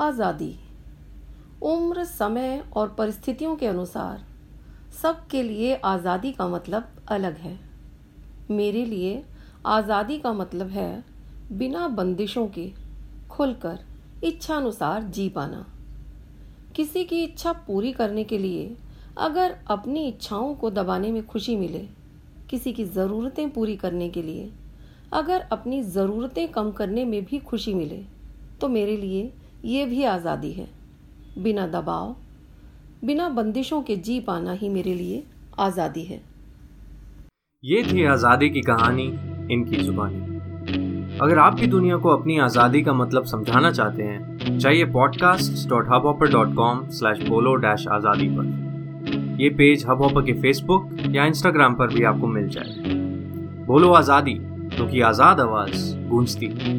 आज़ादी। उम्र, समय और परिस्थितियों के अनुसार सबके लिए आज़ादी का मतलब अलग है। मेरे लिए आज़ादी का मतलब है बिना बंदिशों के खुलकर इच्छानुसार जी पाना। किसी की इच्छा पूरी करने के लिए अगर अपनी इच्छाओं को दबाने में खुशी मिले, किसी की ज़रूरतें पूरी करने के लिए अगर अपनी ज़रूरतें कम करने में भी खुशी मिले तो मेरे लिए ये भी आज़ादी है। बिना दबाव, बिना बंदिशों के जी पाना ही मेरे लिए आज़ादी है। ये थी आज़ादी की कहानी, इनकी जुबानी। अगर आप भी दुनिया को अपनी आज़ादी का मतलब समझाना चाहते हैं चाहिए podcast dot Hubhopper dot com slash बोलो डैश आज़ादी पर। ये पेज हब ऑपर के फेसबुक या इंस्टाग्राम पर भी आपको मिल जाए बोलो आज़ादी, क्योंकि तो आज़ाद आवाज़ गूंजती है।